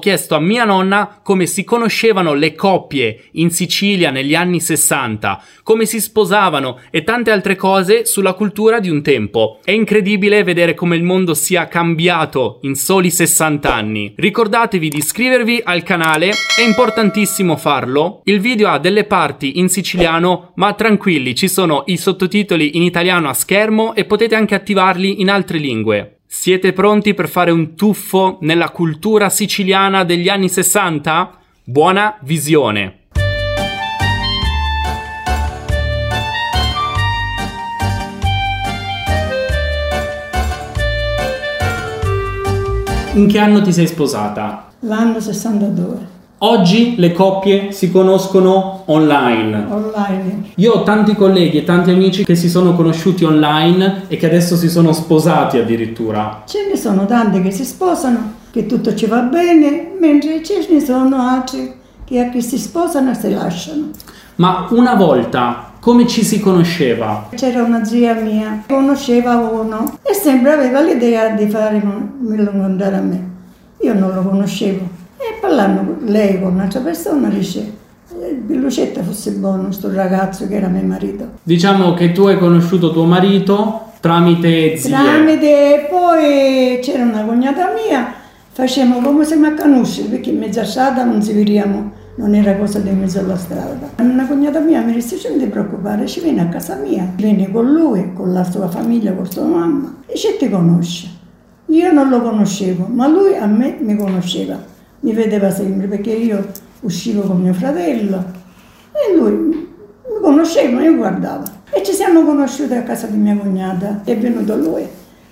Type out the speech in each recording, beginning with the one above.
chiesto a mia nonna come si conoscevano le coppie in Sicilia negli anni 60, come si sposavano e tante altre cose sulla cultura di un tempo. È incredibile vedere come il mondo sia cambiato in soli 60 anni. Ricordatevi di iscrivervi al canale, è importantissimo farlo. Il video ha delle parti in siciliano, ma tranquilli, ci sono i sottotitoli in italiano a schermo e potete anche attivarli in altre lingue. Siete pronti per fare un tuffo nella cultura siciliana degli anni 60? Buona visione! In che anno ti sei sposata? L'anno 62. Oggi le coppie si conoscono online. Online. Io ho tanti colleghi e tanti amici che si sono conosciuti online e che adesso si sono sposati addirittura. Ce ne sono tanti che si sposano, che tutto ci va bene, mentre ce ne sono altri che a chi si sposano e si lasciano. Ma una volta come ci si conosceva? C'era una zia mia, conosceva uno e sempre aveva l'idea di farmelo incontrare a me. Io non lo conoscevo. E parlando lei con un'altra persona dice che Lucetta fosse buono sto ragazzo che era mio marito. Diciamo che tu hai conosciuto tuo marito tramite zie. Tramite, poi c'era una cognata mia, facevamo come se mi conoscere perché in mezza strada non si vediamo, non era cosa di mezzo alla strada. Una cognata mia mi disse non ti preoccupare, ci vieni a casa mia, vieni con lui, con la sua famiglia, con sua mamma e ci ti conosce. Io non lo conoscevo, ma lui a me mi conosceva mi vedeva sempre perché io uscivo con mio fratello e lui mi conosceva, io guardava. E ci siamo conosciuti a casa di mia cognata, è venuto lui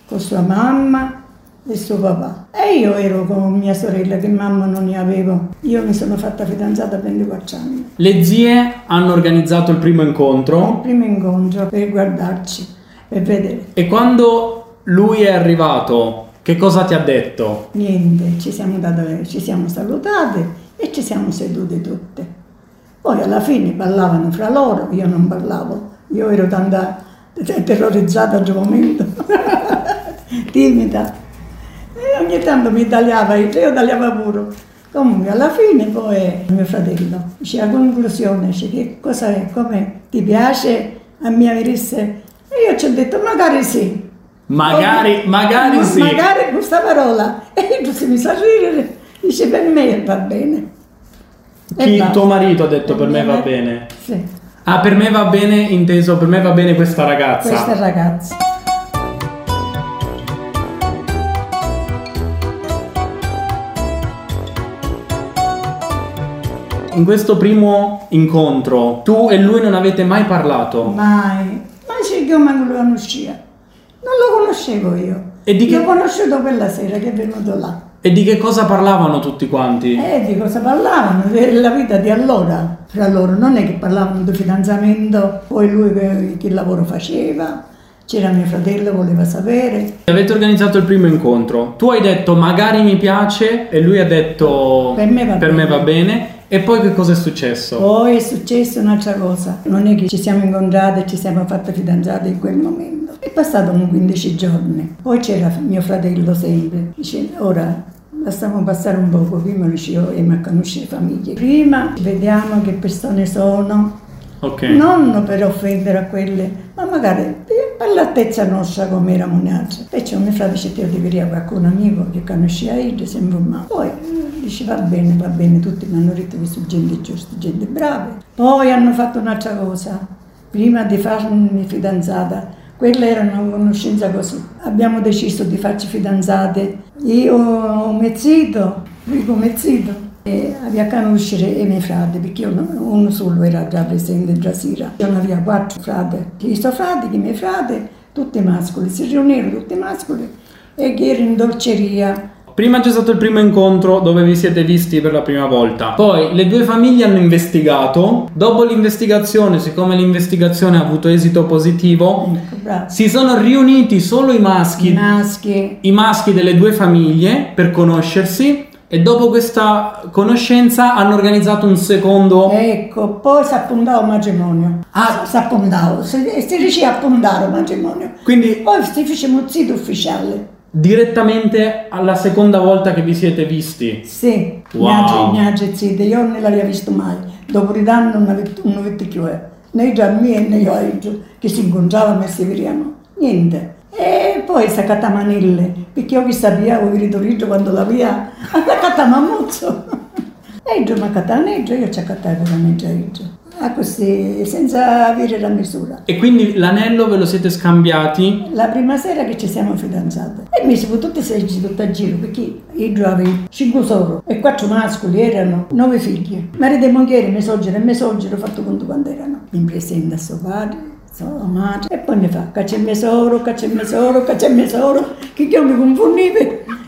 con sua mamma e suo papà. E io ero con mia sorella che mamma non ne avevo. Io mi sono fatta fidanzata a 24 anni. Le zie hanno organizzato il primo incontro. Il primo incontro per guardarci, per vedere. E quando lui è arrivato, che cosa ti ha detto? Niente, ci siamo, date, ci siamo salutate e ci siamo sedute tutte. Poi alla fine parlavano fra loro, io non parlavo, io ero tanta terrorizzata al momento, timida. E ogni tanto mi tagliava, io tagliava pure. Comunque alla fine poi mio fratello dice a conclusione, dice che cosa è, come ti piace a mia venisse? E io ci ho detto magari sì, Magari, magari ma, sì. Magari questa parola. E tu si mi sa ridere, dice per me va bene. Chi, tuo marito ha detto per, per me va bene? Sì. Ah, per me va bene, inteso, per me va bene questa ragazza. Questa ragazza. In questo primo incontro, tu e lui non avete mai parlato? Mai. Ma c'è che io manco lo conoscia. Non lo conoscevo io. E di che... L'ho conosciuto quella sera che è venuto là. E di che cosa parlavano tutti quanti? Eh, di cosa parlavano? Della vita di allora, fra loro. Non è che parlavano di fidanzamento, poi lui che, che lavoro faceva, c'era mio fratello, voleva sapere. Avete organizzato il primo incontro. Tu hai detto magari mi piace e lui ha detto per me va, per bene. Me va bene. E poi che cosa è successo? Poi è successo un'altra cosa. Non è che ci siamo incontrati e ci siamo fatti fidanzati in quel momento. È passato un 15 giorni. Poi c'era mio fratello sempre. Dice, ora lasciamo passare un poco. Prima riuscivo a conoscere famiglie. Prima vediamo che persone sono. Okay. Non per offendere a quelle, ma magari per l'altezza nostra come eravamo nati. Perciò mio fratello dice, ti devi qualcuno amico che conosceva io, si informava. Poi dice va bene, va bene, tutti mi hanno detto che sono gente giusta, gente brava. Poi hanno fatto un'altra cosa, prima di farmi fidanzata, quella era una conoscenza così. Abbiamo deciso di farci fidanzate, io, mio zito, lui mio zito, aveva conoscere i miei frati, perché io, uno solo era già presente già sera. Io avevo quattro frati, i suoi frati, i miei frati, tutti mascoli, si riunirono tutti mascoli e che erano in dolceria Prima c'è stato il primo incontro dove vi siete visti per la prima volta. Poi le due famiglie hanno investigato. Dopo l'investigazione, siccome l'investigazione ha avuto esito positivo, ecco, si sono riuniti solo i maschi, I maschi. i maschi delle due famiglie per conoscersi. E dopo questa conoscenza hanno organizzato un secondo. Ecco, poi si appuntava il matrimonio. Ah, si appuntava, si, si riuscì a appuntare il matrimonio. Quindi Poi si fece un zito ufficiale. Direttamente alla seconda volta che vi siete visti? Sì, Wow. mia zia, io non l'avevo visto mai. Dopo di anno non l'ho visto più. eh. Né già mia né io che si incontravano e si vedevano. Niente. E poi sta catamanille, perché io che sapevo, ho venuto Riggio quando la via, ha catamamuzzo. E io mi cataneggio, io ci ho catato la neggia Riggio. A così, senza avere la misura. E quindi l'anello ve lo siete scambiati? La prima sera che ci siamo fidanzate e mi siamo tutti sei tutti a giro perché io avevo cinque solo e quattro mascoli erano nove figli. Marito e moglie, mesogero e mesogero, ho fatto conto quando erano. Mi presenta a suo padre, madre e poi mi fa caccia il mesoro, caccia il mesoro, caccia il mesoro, che io mi confondivo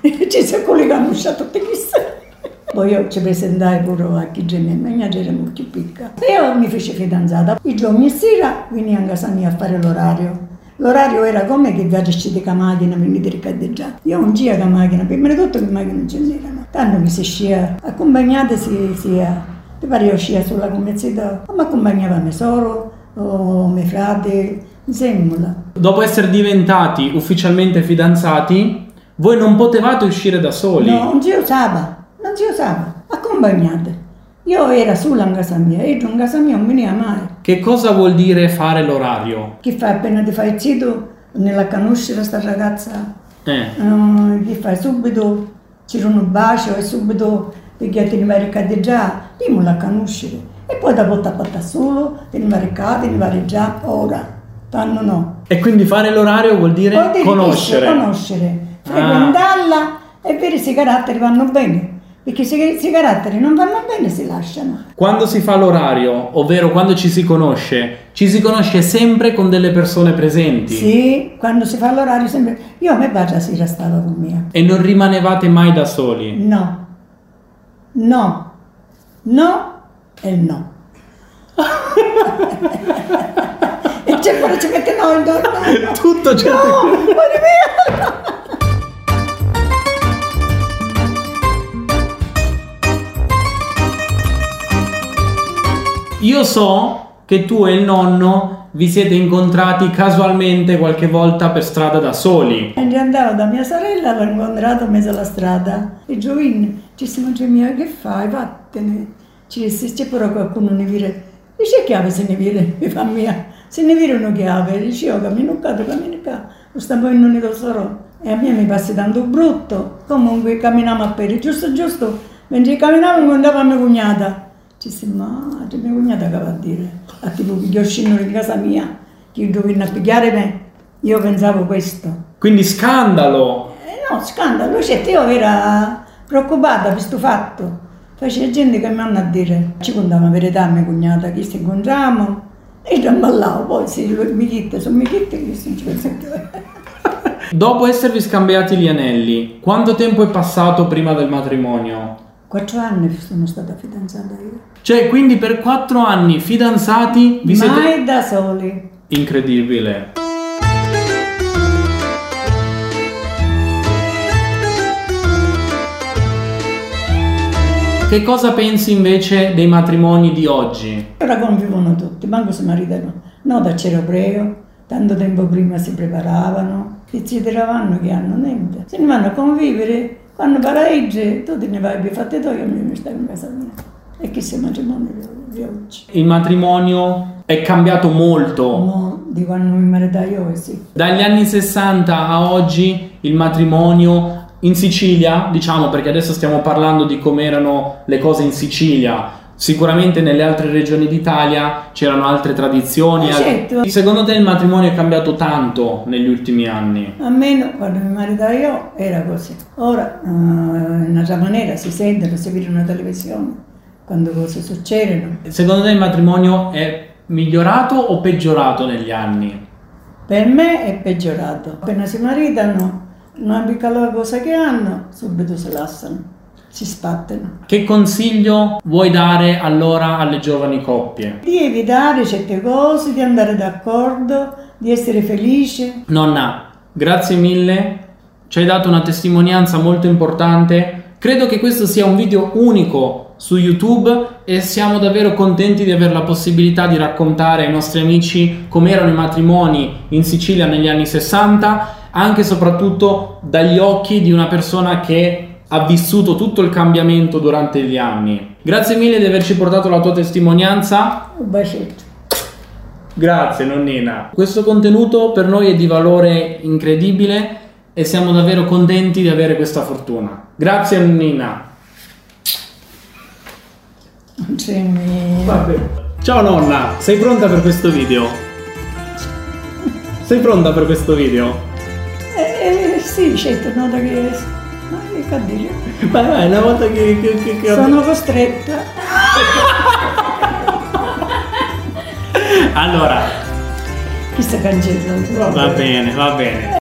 e ci si collegavano a tutte chissà. Poi io ci presentai pure a chi mia mia era molto piccola. E io mi feci fidanzata. I giorni sera venivo a casa mia a fare l'orario. L'orario era come che viaggi di con macchina, venite a ricadeggiare. Io non c'era la macchina, prima di tutto che macchine non ce n'erano. Tanto che si scia, accompagnate si, sia, mi pare io scia sulla commezzita, mi accompagnava mio soro, o mio frate, insomma. Dopo essere diventati ufficialmente fidanzati, voi non potevate uscire da soli. No, non si usava, non si usava, accompagnate. Io ero sola in casa mia, io in casa mia non veniva mai. Che cosa vuol dire fare l'orario? Chi fa appena ti fai zitto, nella conoscere sta ragazza, Eh, eh, chi fai subito, c'era un bacio e subito perché ti vai a ricadeggiare, prima la conoscere. E poi solo, ne vai a ricadere, te ne vai a già, ora, tanto no. E quindi fare l'orario vuol dire Poi conoscere. conoscere, frequentarla e vedere se i caratteri vanno bene. Perché se se i caratteri non vanno bene si lasciano. Quando si fa l'orario, ovvero quando ci si conosce, ci si conosce sempre con delle persone presenti. Sì, quando si fa l'orario sempre... Io a me padre sera stava con mia. E non rimanevate mai da soli. No, no, no e no. e c'è pure ci mette no, no, no. Tutto certo. No, fuori via. Io so che tu e il nonno vi siete incontrati casualmente qualche volta per strada da soli. E andavo da mia sorella, l'ho incontrato in mezzo alla strada. E Giovin ci si dice, mia, che fai? Vattene. Ci pure qualcuno ne vire. Dice, chiave se ne vire, mi fa mia. Se ne vire una chiave. Dice, io cammino qua, cammino qua. Lo poi non ne lo sarò. E a me mi passa tanto brutto. Comunque camminiamo a piedi, giusto, giusto. Mentre camminavo, andava mia cognata. Ci disse, ma c'è mia cognata che va a dire? A tipo, gli uscino in casa mia, che io dovevo a pigliare me. Io pensavo questo. Quindi scandalo. Eh no, scandalo, cioè io ero preoccupata per questo fatto. C'è gente che mi hanno a dire, ci contava la verità mia cognata, che ci incontriamo, e io ballavo, poi lui mi chiede, sono mi chiede che si ci. Dopo esservi scambiati gli anelli, quanto tempo è passato prima del matrimonio? Quattro anni sono stata fidanzata io. Cioè, quindi per quattro anni fidanzati vi siete... Mai da soli. Incredibile. Che cosa pensi invece dei matrimoni di oggi? Ora convivono tutti, manco si maritano. No, da Cerobreo, tanto tempo prima si preparavano, si tiravano che hanno niente. Se ne vanno a convivere, quando pareggi, tu te ne vai per fatti tuoi, io mi stai in casa mia. E che sia matrimonio di- oggi. Il matrimonio è cambiato molto. Mo, di quando mi maritai io, eh sì. Dagli anni 60 a oggi il matrimonio in Sicilia, diciamo perché adesso stiamo parlando di come erano le cose in Sicilia, sicuramente nelle altre regioni d'Italia c'erano altre tradizioni. Al- certo. Secondo te il matrimonio è cambiato tanto negli ultimi anni? Almeno quando mi maritai io era così. Ora, eh, in un'altra maniera, si sentono, si vedono la televisione, quando cose succedono. Secondo te il matrimonio è migliorato o peggiorato negli anni? Per me è peggiorato. Appena si maritano, una piccola cosa che hanno, subito si lasciano, si spattano. Che consiglio vuoi dare allora alle giovani coppie? Di evitare certe cose, di andare d'accordo, di essere felice. Nonna, grazie mille, ci hai dato una testimonianza molto importante. Credo che questo sia un video unico su YouTube e siamo davvero contenti di avere la possibilità di raccontare ai nostri amici come erano i matrimoni in Sicilia negli anni 60 anche e soprattutto dagli occhi di una persona che ha vissuto tutto il cambiamento durante gli anni. Grazie mille di averci portato la tua testimonianza. Un bacetto. Grazie nonnina. Questo contenuto per noi è di valore incredibile e siamo davvero contenti di avere questa fortuna. Grazie nonnina. Non c'è. Vabbè. Ciao nonna, sei pronta per questo video? Sei pronta per questo video? Eh, sì, certo, no, da che... Ma che dire? Vai, vai, una volta che... che, che, che... Sono costretta. Allora, Chi sta cancellando? va bene, va bene.